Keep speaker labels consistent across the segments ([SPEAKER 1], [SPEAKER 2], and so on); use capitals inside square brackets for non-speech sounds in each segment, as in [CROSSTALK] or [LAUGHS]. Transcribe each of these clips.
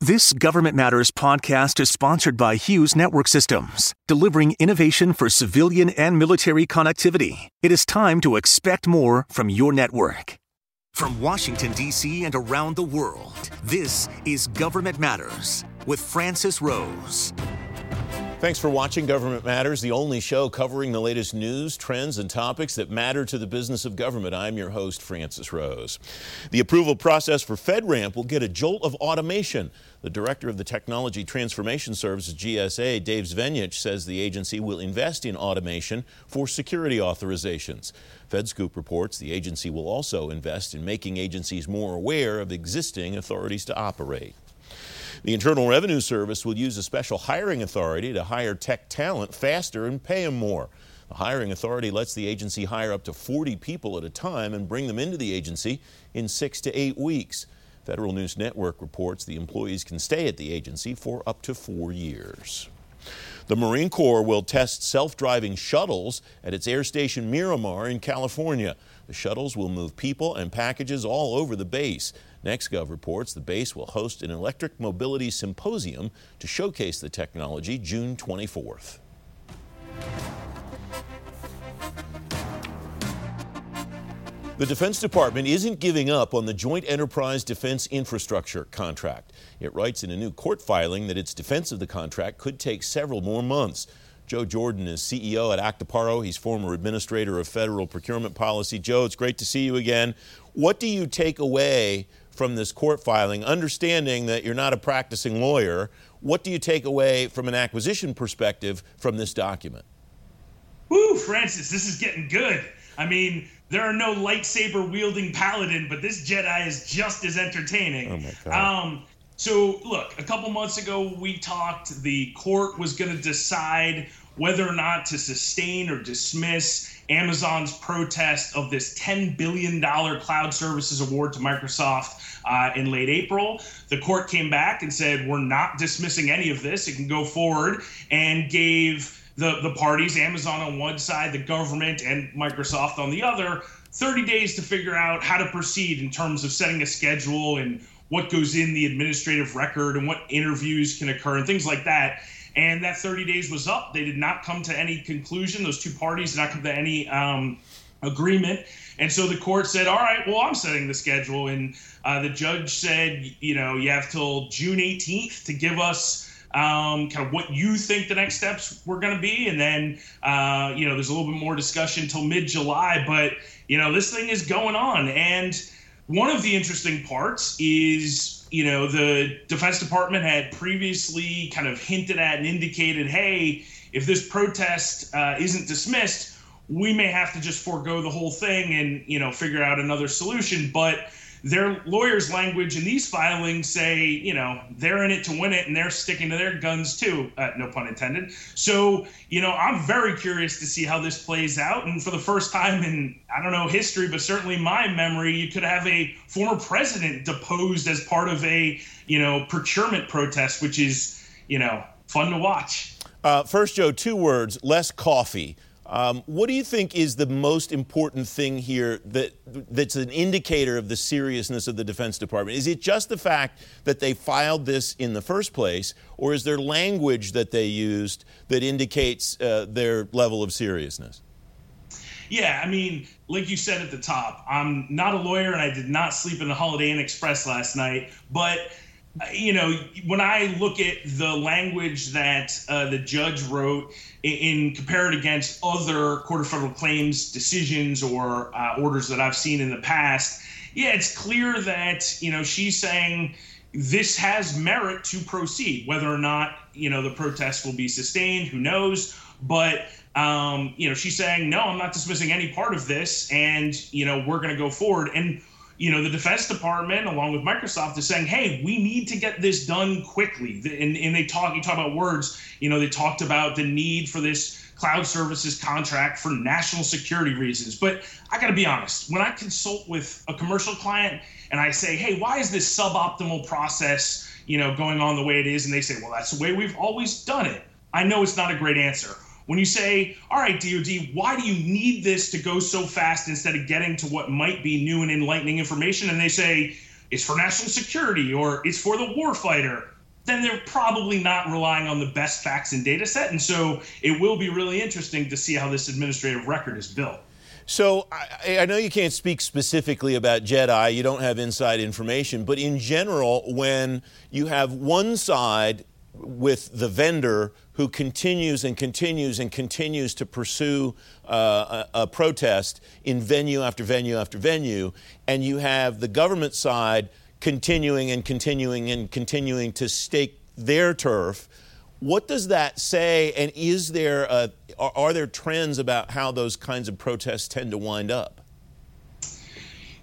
[SPEAKER 1] This Government Matters podcast is sponsored by Hughes Network Systems, delivering innovation for civilian and military connectivity. It is time to expect more from your network. From Washington, D.C. and around the world, this is Government Matters with Francis Rose.
[SPEAKER 2] Thanks for watching Government Matters, the only show covering the latest news, trends, and topics that matter to the business of government. I'm your host, Francis Rose. The approval process for FedRAMP will get a jolt of automation. The director of the Technology Transformation Services, GSA, Dave Zvenyach, says the agency will invest in automation for security authorizations. FedScoop reports the agency will also invest in making agencies more aware of existing authorities to operate. The Internal Revenue Service will use a special hiring authority to hire tech talent faster and pay them more. The hiring authority lets the agency hire up to 40 people at a time and bring them into the agency in six to eight weeks. Federal News Network reports the employees can stay at the agency for up to four years. The Marine Corps will test self driving shuttles at its Air Station Miramar in California. The shuttles will move people and packages all over the base. NextGov reports the base will host an electric mobility symposium to showcase the technology June 24th. The Defense Department isn't giving up on the Joint Enterprise Defense Infrastructure contract. It writes in a new court filing that its defense of the contract could take several more months. Joe Jordan is CEO at Actuparo. He's former administrator of federal procurement policy. Joe, it's great to see you again. What do you take away from this court filing, understanding that you're not a practicing lawyer? What do you take away from an acquisition perspective from this document?
[SPEAKER 3] Woo, Francis, this is getting good. I mean, there are no lightsaber wielding paladin, but this Jedi is just as entertaining.
[SPEAKER 2] Oh my god.
[SPEAKER 3] Um, so look, a couple months ago we talked. The court was going to decide whether or not to sustain or dismiss Amazon's protest of this $10 billion cloud services award to Microsoft uh, in late April. The court came back and said, We're not dismissing any of this. It can go forward, and gave the, the parties, Amazon on one side, the government, and Microsoft on the other, 30 days to figure out how to proceed in terms of setting a schedule and what goes in the administrative record and what interviews can occur and things like that. And that 30 days was up. They did not come to any conclusion. Those two parties did not come to any um, agreement. And so the court said, all right, well, I'm setting the schedule. And uh, the judge said, you know, you have till June 18th to give us um, kind of what you think the next steps were going to be. And then, uh, you know, there's a little bit more discussion until mid July. But, you know, this thing is going on. And one of the interesting parts is, you know, the Defense Department had previously kind of hinted at and indicated, hey, if this protest uh, isn't dismissed, we may have to just forego the whole thing and, you know, figure out another solution. But their lawyers' language in these filings say, you know, they're in it to win it and they're sticking to their guns too, uh, no pun intended. So, you know, I'm very curious to see how this plays out. And for the first time in, I don't know, history, but certainly my memory, you could have a former president deposed as part of a, you know, procurement protest, which is, you know, fun to watch.
[SPEAKER 2] Uh, first, Joe, two words less coffee. Um, what do you think is the most important thing here that that's an indicator of the seriousness of the Defense Department? Is it just the fact that they filed this in the first place, or is there language that they used that indicates uh, their level of seriousness?
[SPEAKER 3] Yeah, I mean, like you said at the top, I'm not a lawyer and I did not sleep in the Holiday Inn Express last night, but you know, when I look at the language that uh, the judge wrote in, in compare it against other Court of Federal Claims decisions or uh, orders that I've seen in the past, yeah, it's clear that you know she's saying this has merit to proceed. Whether or not you know the protest will be sustained, who knows? But um, you know, she's saying no, I'm not dismissing any part of this, and you know, we're going to go forward and you know, the Defense Department, along with Microsoft, is saying, "Hey, we need to get this done quickly." And, and they talk, you talk about words. You know, they talked about the need for this cloud services contract for national security reasons. But I got to be honest, when I consult with a commercial client and I say, "Hey, why is this suboptimal process, you know, going on the way it is?" and they say, "Well, that's the way we've always done it," I know it's not a great answer when you say, all right, DoD, why do you need this to go so fast instead of getting to what might be new and enlightening information? And they say, it's for national security or it's for the warfighter, then they're probably not relying on the best facts and data set. And so it will be really interesting to see how this administrative record is built.
[SPEAKER 2] So I, I, know you can't speak specifically about JEDI, you don't have inside information, but in general, when you have one side with the vendor who continues and continues and continues to pursue uh, a, a, protest in venue after venue after venue, and you have the government side continuing and continuing and continuing to stake their turf what does that say? And is there a, are, are there trends about how those kinds of protests tend to wind up?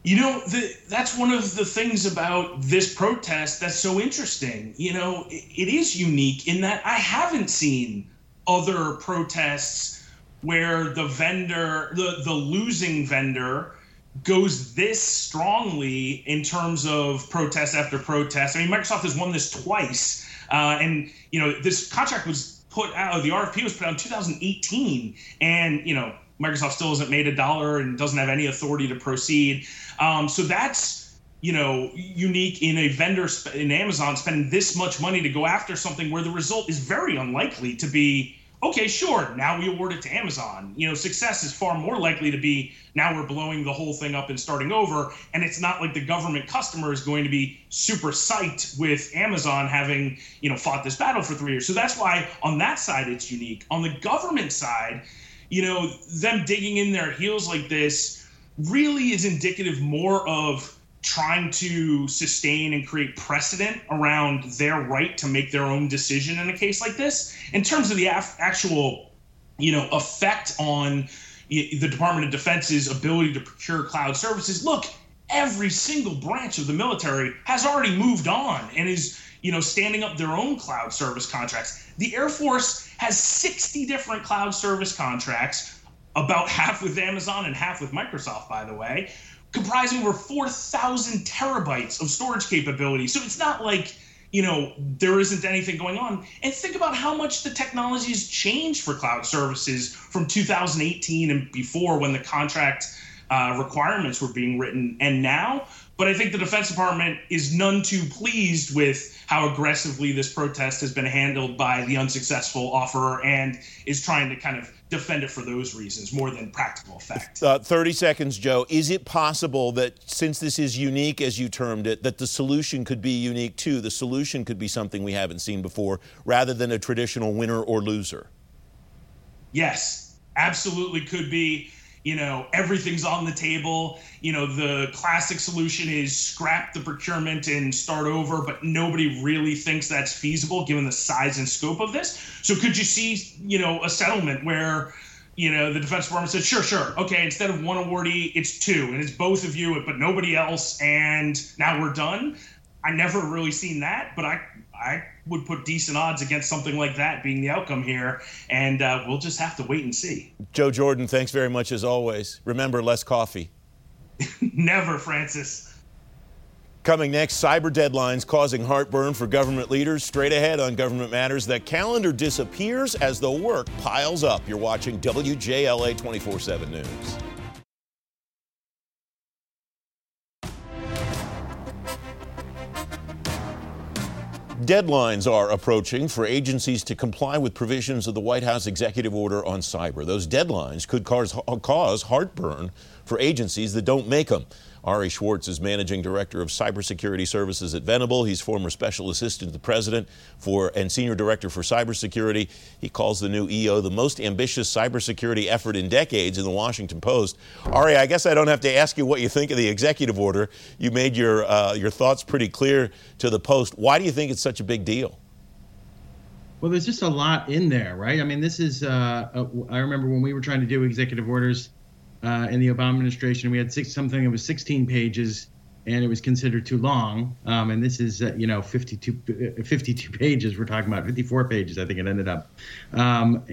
[SPEAKER 3] You know, the, that's one of the things about this protest that's so interesting. You know, it, it is unique in that I haven't seen other protests where the vendor, the, the losing vendor, goes this strongly in terms of protest after protest. I mean, Microsoft has won this twice uh, and you know, this contract was put out. The RFP was put out in 2018, and you know, Microsoft still hasn't made a dollar and doesn't have any authority to proceed. Um, so that's you know unique in a vendor in Amazon spending this much money to go after something where the result is very unlikely to be okay, sure, now we award it to Amazon. You know, success is far more likely to be now we're blowing the whole thing up and starting over. And it's not like the government customer is going to be super psyched with Amazon having, you know, fought this battle for three years. So that's why on that side it's unique. On the government side, you know, them digging in their heels like this really is indicative more of trying to sustain and create precedent around their right to make their own decision in a case like this. In terms of the af- actual, you know, effect on the Department of Defense's ability to procure cloud services, look, every single branch of the military has already moved on and is, you know, standing up their own cloud service contracts. The Air Force has 60 different cloud service contracts, about half with Amazon and half with Microsoft, by the way comprising over 4,000 terabytes of storage capability. So it's not like, you know, there isn't anything going on. And think about how much the technology has changed for cloud services from 2018 and before when the contract uh, requirements were being written and now. But I think the Defense Department is none too pleased with how aggressively this protest has been handled by the unsuccessful offeror and is trying to kind of defend it for those reasons more than practical effect.
[SPEAKER 2] Uh, 30 seconds, Joe. Is it possible that since this is unique, as you termed it, that the solution could be unique too? The solution could be something we haven't seen before rather than a traditional winner or loser?
[SPEAKER 3] Yes, absolutely could be you know everything's on the table. You know the classic solution is scrap the procurement and start over but nobody really thinks that's feasible given the size and scope of this. So could you see you know a settlement where you know the defense department said sure sure okay instead of one awardee it's two and it's both of you but nobody else and now we're done? I never really seen that but i i would put decent odds against something like that being the outcome here. And uh, we'll just have to wait and see.
[SPEAKER 2] Joe Jordan, thanks very much as always. Remember, less coffee. [LAUGHS]
[SPEAKER 3] Never, Francis.
[SPEAKER 2] Coming next, cyber deadlines causing heartburn for government leaders. Straight ahead on Government Matters, the calendar disappears as the work piles up. You're watching WJLA 24 7 News. Deadlines are approaching for agencies to comply with provisions of the White House executive order on cyber. Those deadlines could cause, cause heartburn for agencies that don't make them. Ari Schwartz is managing director of cybersecurity services at Venable. He's former special assistant to the president for and senior director for cybersecurity. He calls the new EO the most ambitious cybersecurity effort in decades in the Washington Post. Ari, I guess I don't have to ask you what you think of the executive order. You made your uh, your thoughts pretty clear to the Post. Why do you think it's such a big deal?
[SPEAKER 4] Well, there's just a lot in there, right? I mean, this is. Uh, I remember when we were trying to do executive orders uh, in the Obama administration. We had six, something that was 16 pages, and it was considered too long. Um, and this is, uh, you know, 52, uh, 52 [LAUGHS] pages. We're talking about 54 pages. I think it ended up, um,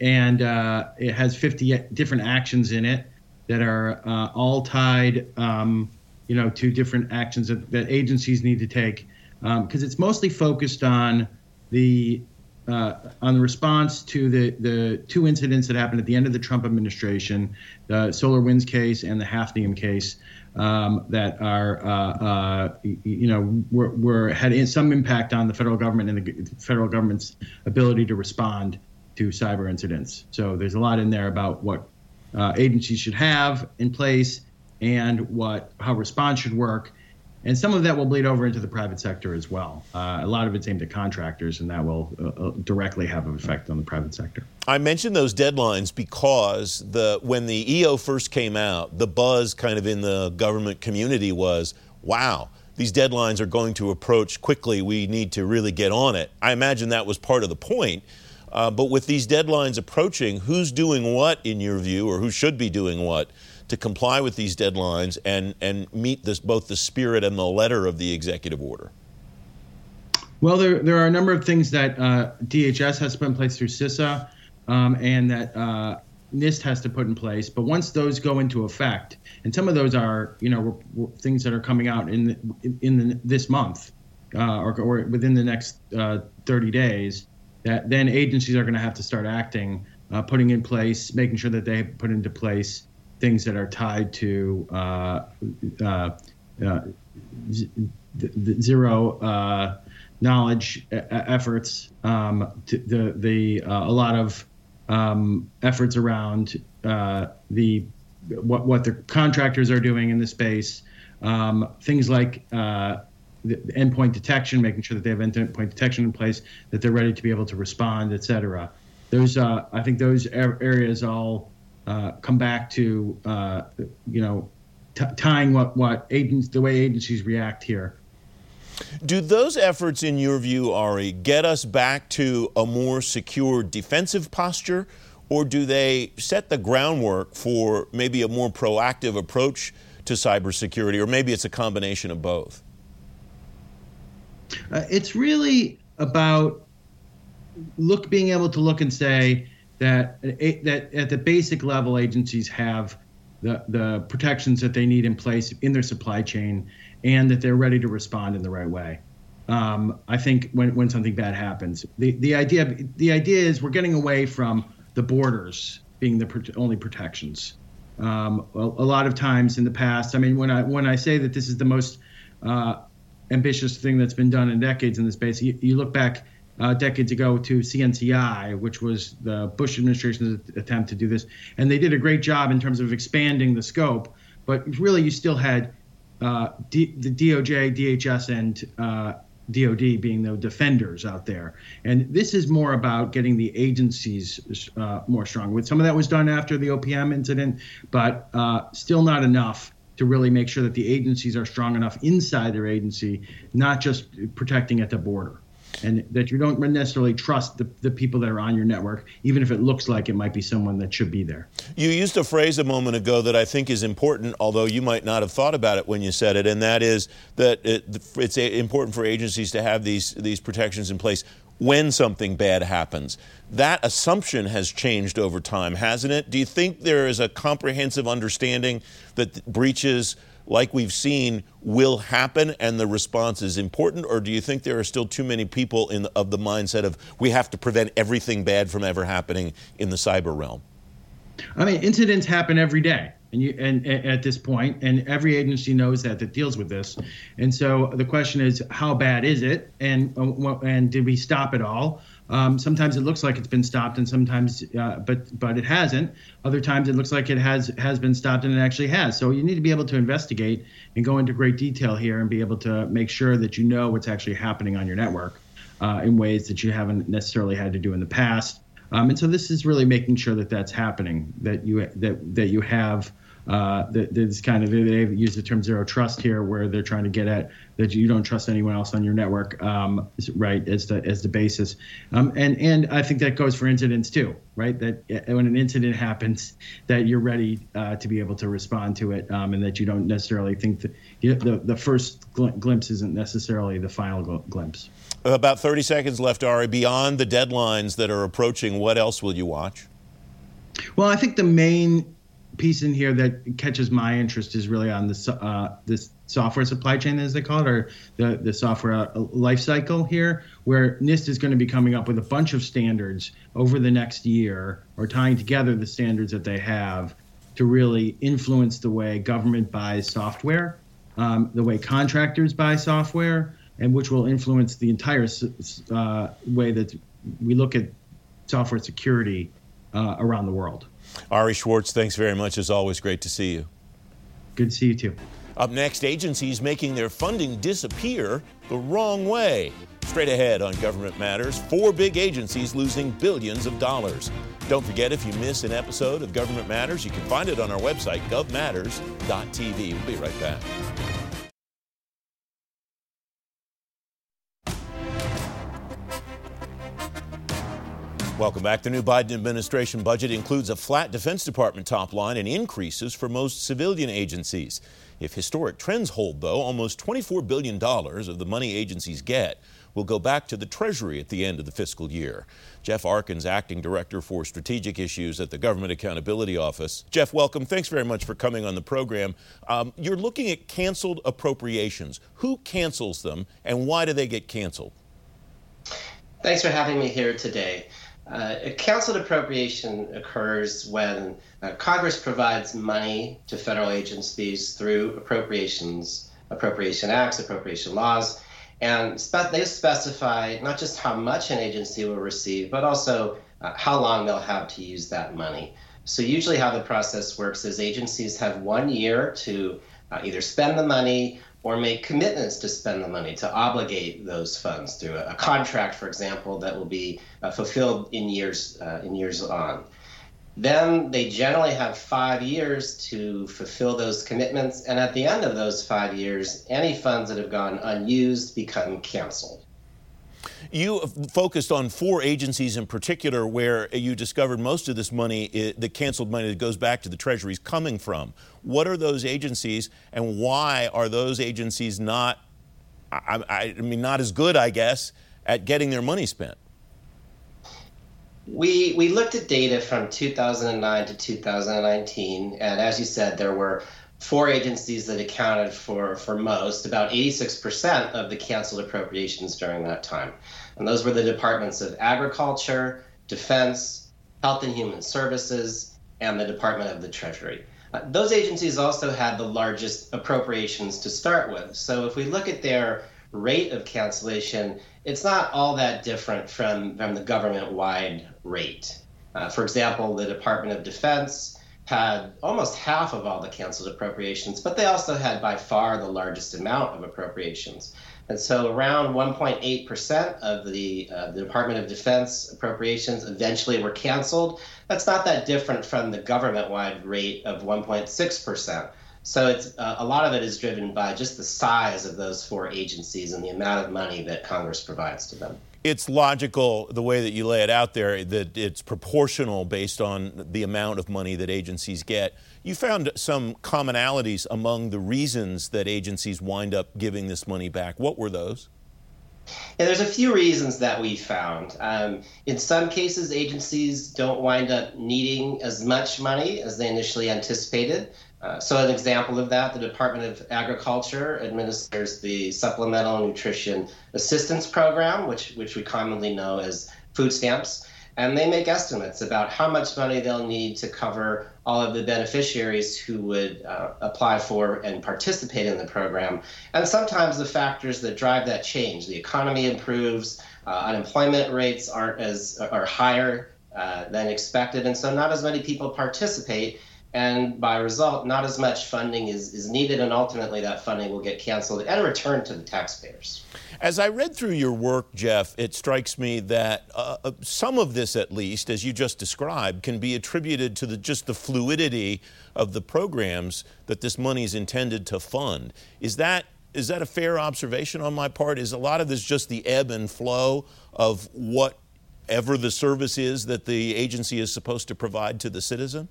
[SPEAKER 4] and uh, it has 50 different actions in it that are uh, all tied, um, you know, to different actions that, that agencies need to take because um, it's mostly focused on the uh, on the response to the, the two incidents that happened at the end of the Trump administration, the SolarWinds case and the Hafnium case. um, that are, uh, uh, you know, were, were, had some impact on the federal government and the federal government's ability to respond to cyber incidents. So there's a lot in there about what uh, agencies should have in place and what how response should work. And some of that will bleed over into the private sector as well. Uh, a lot of it's aimed at contractors, and that will uh, uh directly have an effect on the private sector.
[SPEAKER 2] I mentioned those deadlines because the when the EO first came out, the buzz kind of in the government community was, "Wow, these deadlines are going to approach quickly. We need to really get on it." I imagine that was part of the point. Uh, but with these deadlines approaching, who's doing what in your view, or who should be doing what? To comply with these deadlines and, and meet this, both the spirit and the letter of the executive order?
[SPEAKER 4] Well, there, there are a number of things that uh, DHS has put in place through CISA um, and that uh, NIST has to put in place. But once those go into effect, and some of those are, you know, things that are coming out in the, in the, this month uh, or, or, within the next uh, 30 days, that then agencies are going to have to start acting, uh, putting in place, making sure that they put into place things that are tied to uh, uh, uh, zero uh, knowledge efforts, um, the the uh, a lot of um, efforts around the what what the contractors are doing in the space, um, things like the endpoint detection, making sure that they have endpoint detection in place, that they're ready to be able to respond, et cetera. Those, uh, I think, those areas all uh, come back to uh, you know t- tying what what agents the way agencies react here.
[SPEAKER 2] Do those efforts, in your view, Ari, get us back to a more secure defensive posture, or do they set the groundwork for maybe a more proactive approach to cybersecurity, or maybe it's a combination of both?
[SPEAKER 4] Uh, it's really about look being able to look and say that that at the basic level, agencies have the the protections that they need in place in their supply chain, and that they're ready to respond in the right way. Um, I think when when something bad happens, the the idea the idea is we're getting away from the borders being the only protections. Um, a, a, lot of times in the past, I mean, when I when I say that this is the most uh, ambitious thing that's been done in decades in this space, you, you look back uh, decades ago to CNCI, which was the Bush administration's attempt to do this, and they did a great job in terms of expanding the scope. But really, you still had uh, D- the DOJ, DHS, and uh, DoD being the defenders out there. And this is more about getting the agencies uh, more strong. With some of that was done after the OPM incident, but uh, still not enough to really make sure that the agencies are strong enough inside their agency, not just protecting at the border and that you don't necessarily trust the, the people that are on your network, even if it looks like it might be someone that should be there.
[SPEAKER 2] You used a phrase a moment ago that I think is important, although you might not have thought about it when you said it, and that is that it, it's important for agencies to have these, these protections in place when something bad happens. That assumption has changed over time, hasn't it? Do you think there is a comprehensive understanding that breaches like we've seen will happen and the response is important or do you think there are still too many people in of the mindset of we have to prevent everything bad from ever happening in the cyber realm?
[SPEAKER 4] I mean incidents happen every day and you and, and, at this point and every agency knows that that deals with this. And so the question is how bad is it? And uh, and did we stop it all um, sometimes it looks like it's been stopped, and sometimes, uh, but but it hasn't. Other times it looks like it has has been stopped, and it actually has. So you need to be able to investigate and go into great detail here, and be able to make sure that you know what's actually happening on your network uh, in ways that you haven't necessarily had to do in the past. Um, and so this is really making sure that that's happening, that you that that you have uh, this kind of they've used the term zero trust here, where they're trying to get at that you don't trust anyone else on your network, um, right? As the as the basis, um, and and I think that goes for incidents too, right? That uh, when an incident happens, that you're ready uh, to be able to respond to it, um, and that you don't necessarily think that you know, the the first gl- glimpse isn't necessarily the final gl- glimpse.
[SPEAKER 2] About 30 seconds left, Ari. Beyond the deadlines that are approaching, what else will you watch?
[SPEAKER 4] Well, I think the main piece in here that catches my interest is really on the uh, this software supply chain, as they call it, or the the software uh, life cycle here, where NIST is going to be coming up with a bunch of standards over the next year, or tying together the standards that they have to really influence the way government buys software, um, the way contractors buy software, and which will influence the entire uh, way that we look at software security uh, around the world.
[SPEAKER 2] Ari Schwartz, thanks very much. As always, great to see you.
[SPEAKER 4] Good to see you too.
[SPEAKER 2] Up next, agencies making their funding disappear the wrong way. Straight ahead on Government Matters, four big agencies losing billions of dollars. Don't forget, if you miss an episode of Government Matters, you can find it on our website, govmatters.tv. We'll be right back. Welcome back. The new Biden administration budget includes a flat Defense Department top line and increases for most civilian agencies. If historic trends hold, though, almost $24 billion of the money agencies get will go back to the Treasury at the end of the fiscal year. Jeff Arkin's, acting director for strategic issues at the Government Accountability Office. Jeff, welcome. Thanks very much for coming on the program. Um, you're looking at canceled appropriations. Who cancels them, and why do they get canceled?
[SPEAKER 5] Thanks for having me here today. Uh, a canceled appropriation occurs when uh, Congress provides money to federal agencies through appropriations, appropriation acts, appropriation laws, and spe- they specify not just how much an agency will receive, but also uh, how long they'll have to use that money. So, usually, how the process works is agencies have one year to uh, either spend the money or make commitments to spend the money to obligate those funds through a, a contract, for example, that will be uh, fulfilled in years uh, in years on. Then they generally have five years to fulfill those commitments, and at the end of those five years, any funds that have gone unused become canceled.
[SPEAKER 2] You focused on four agencies in particular where you discovered most of this money, the canceled money that goes back to the Treasury, is coming from. What are those agencies, and why are those agencies not, I, I mean, not as good, I guess, at getting their money spent?
[SPEAKER 5] We, we looked at data from 2009 to 2019, and as you said, there were four agencies that accounted for, for most, about 86% of the canceled appropriations during that time. And those were the departments of Agriculture, Defense, Health and Human Services, and the Department of the Treasury. Uh, those agencies also had the largest appropriations to start with. So if we look at their rate of cancellation, it's not all that different from, from the government wide rate. Uh, for example, the Department of Defense had almost half of all the canceled appropriations, but they also had by far the largest amount of appropriations. And so around 1.8% of the, uh, the Department of Defense appropriations eventually were canceled. That's not that different from the government wide rate of 1.6%. So it's uh, a lot of it is driven by just the size of those four agencies and the amount of money that Congress provides to them
[SPEAKER 2] it's logical the way that you lay it out there that it's proportional based on the amount of money that agencies get. You found some commonalities among the reasons that agencies wind up giving this money back. What were those?
[SPEAKER 5] Yeah, there's a few reasons that we found. Um, in some cases, agencies don't wind up needing as much money as they initially anticipated. Uh, so, an example of that, the Department of Agriculture administers the Supplemental Nutrition Assistance Program, which, which we commonly know as food stamps. And they make estimates about how much money they'll need to cover all of the beneficiaries who would uh, apply for and participate in the program. And sometimes the factors that drive that change. The economy improves, uh, unemployment rates aren't as are higher uh, than expected, and so not as many people participate and by result, not as much funding is, is needed, and ultimately that funding will get canceled and returned to the taxpayers.
[SPEAKER 2] As I read through your work, Jeff, it strikes me that uh, uh, some of this, at least, as you just described, can be attributed to the, just the fluidity of the programs that this money is intended to fund. Is that is that a fair observation on my part? Is a lot of this just the ebb and flow of whatever the service is that the agency is supposed to provide to the citizen?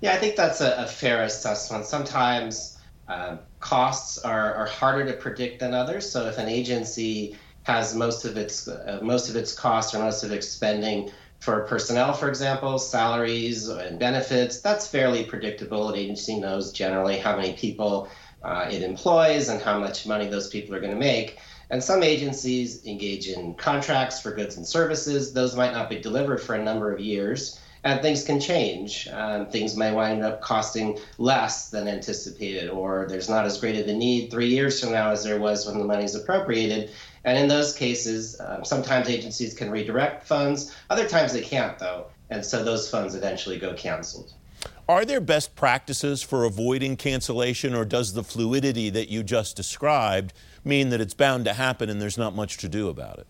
[SPEAKER 5] Yeah, I think that's a, a fair assessment. Sometimes uh, costs are, are harder to predict than others. So if an agency has most of its uh, most of its costs or most of its spending for personnel, for example, salaries and benefits, that's fairly predictable. An agency knows generally how many people uh, it employs and how much money those people are going to make. And some agencies engage in contracts for goods and services. Those might not be delivered for a number of years and things can change. Um, things may wind up costing less than anticipated, or there's not as great of a need three years from now as there was when the money's appropriated. And in those cases, um, sometimes agencies can redirect funds, other times they can't, though. And so those funds eventually go canceled.
[SPEAKER 2] Are there best practices for avoiding cancellation, or does the fluidity that you just described mean that it's bound to happen and there's not much to do about it?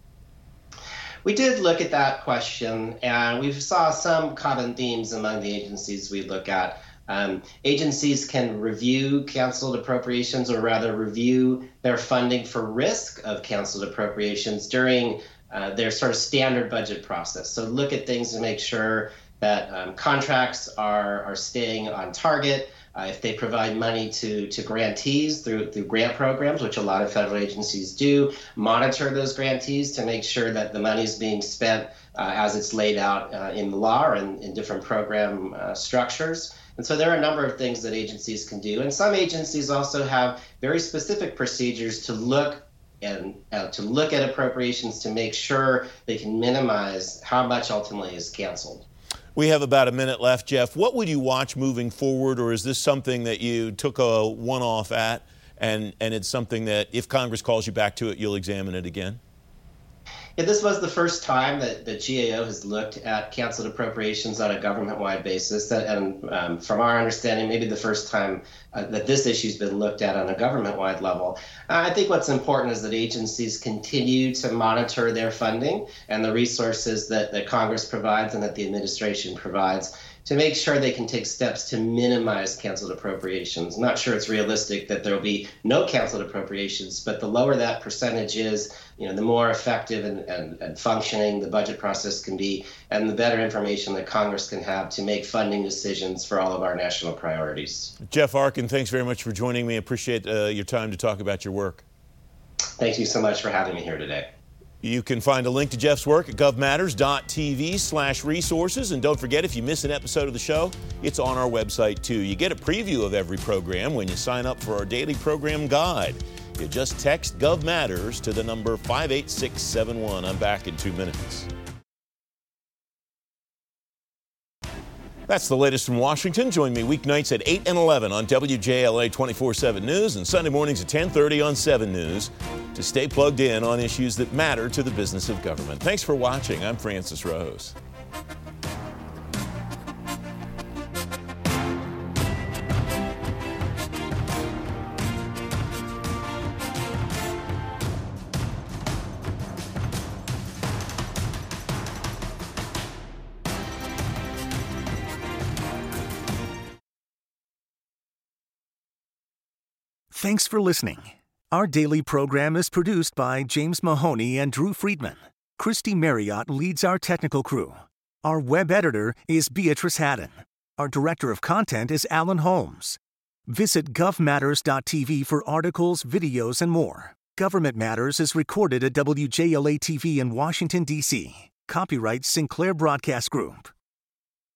[SPEAKER 5] We did look at that question, and we saw some common themes among the agencies we look at. Um, agencies can review canceled appropriations, or rather, review their funding for risk of canceled appropriations during uh, their sort of standard budget process. So, look at things to make sure that um, contracts are, are staying on target. Uh, if they provide money to, to grantees through, through grant programs, which a lot of federal agencies do, monitor those grantees to make sure that the money is being spent uh, as it's laid out uh, in the law or in, in different program uh, structures. And so there are a number of things that agencies can do. And some agencies also have very specific procedures to look and uh, to look at appropriations to make sure they can minimize how much ultimately is canceled.
[SPEAKER 2] We have about a minute left, Jeff. What would you watch moving forward, or is this something that you took a one off at and, and it's something that if Congress calls you back to it, you'll examine it again?
[SPEAKER 5] Yeah, this was the first time that the GAO has looked at canceled appropriations on a government-wide basis, that, and um, from our understanding, maybe the first time uh, that this issue has been looked at on a government-wide level. Uh, I think what's important is that agencies continue to monitor their funding and the resources that, that Congress provides and that the administration provides to make sure they can take steps to minimize canceled appropriations. I'm not sure it's realistic that there will be no canceled appropriations, but the lower that percentage is, you know, the more effective and, and, and functioning the budget process can be, and the better information that Congress can have to make funding decisions for all of our national priorities.
[SPEAKER 2] Jeff Arkin, thanks very much for joining me. I appreciate uh, your time to talk about your work.
[SPEAKER 5] Thank you so much for having me here today.
[SPEAKER 2] You can find a link to Jeff's work at govmatters.tv slash resources. And don't forget, if you miss an episode of the show, it's on our website too. You get a preview of every program when you sign up for our daily program guide. You just text GovMatters to the number 58671. I'm back in two minutes. That's the latest from Washington. Join me weeknights at 8 and 11 on WJLA 24-7 News and Sunday mornings at 10:30 on 7 News to stay plugged in on issues that matter to the business of government. Thanks for watching. I'm Francis Rose.
[SPEAKER 1] Thanks for listening. Our daily program is produced by James Mahoney and Drew Friedman. Christy Marriott leads our technical crew. Our web editor is Beatrice Haddon. Our director of content is Alan Holmes. Visit govmatters.tv for articles, videos, and more. Government Matters is recorded at WJLA TV in Washington, D.C. Copyright Sinclair Broadcast Group.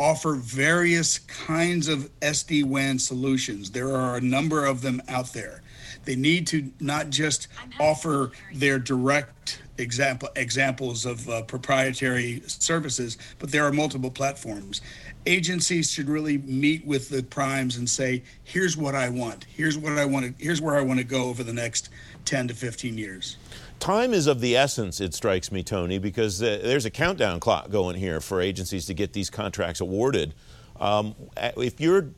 [SPEAKER 6] offer various kinds of SD WAN solutions. There are a number of them out there. They need to not just offer their direct example examples of uh, proprietary services, but there are multiple platforms. Agencies should really meet with the primes and say, "Here's what I want. Here's what I want. To, here's where I want to go over the next 10 to 15 years."
[SPEAKER 2] Time is of the essence, it strikes me, Tony, because uh, there's a countdown clock going here for agencies to get these contracts awarded. Um, if you're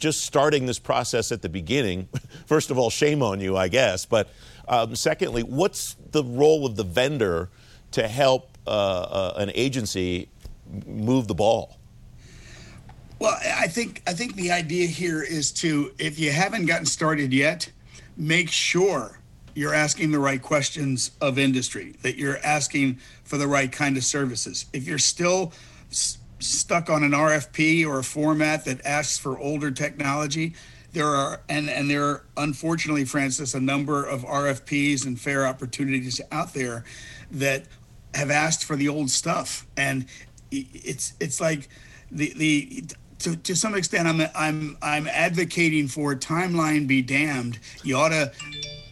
[SPEAKER 2] just starting this process at the beginning, [LAUGHS] first of all, shame on you, I guess. But um, secondly, what's the role of the vendor to help uh, uh, an agency move the ball?
[SPEAKER 6] Well, I think I think the idea here is to, if you haven't gotten started yet, make sure you're asking the right questions of industry, that you're asking for the right kind of services. If you're still s- stuck on an RFP or a format that asks for older technology, there are and and there are unfortunately, Francis, a number of RFPs and fair opportunities out there that have asked for the old stuff, and it's it's like the the to, to some extent, I'm I'm I'm advocating for timeline be damned. You ought to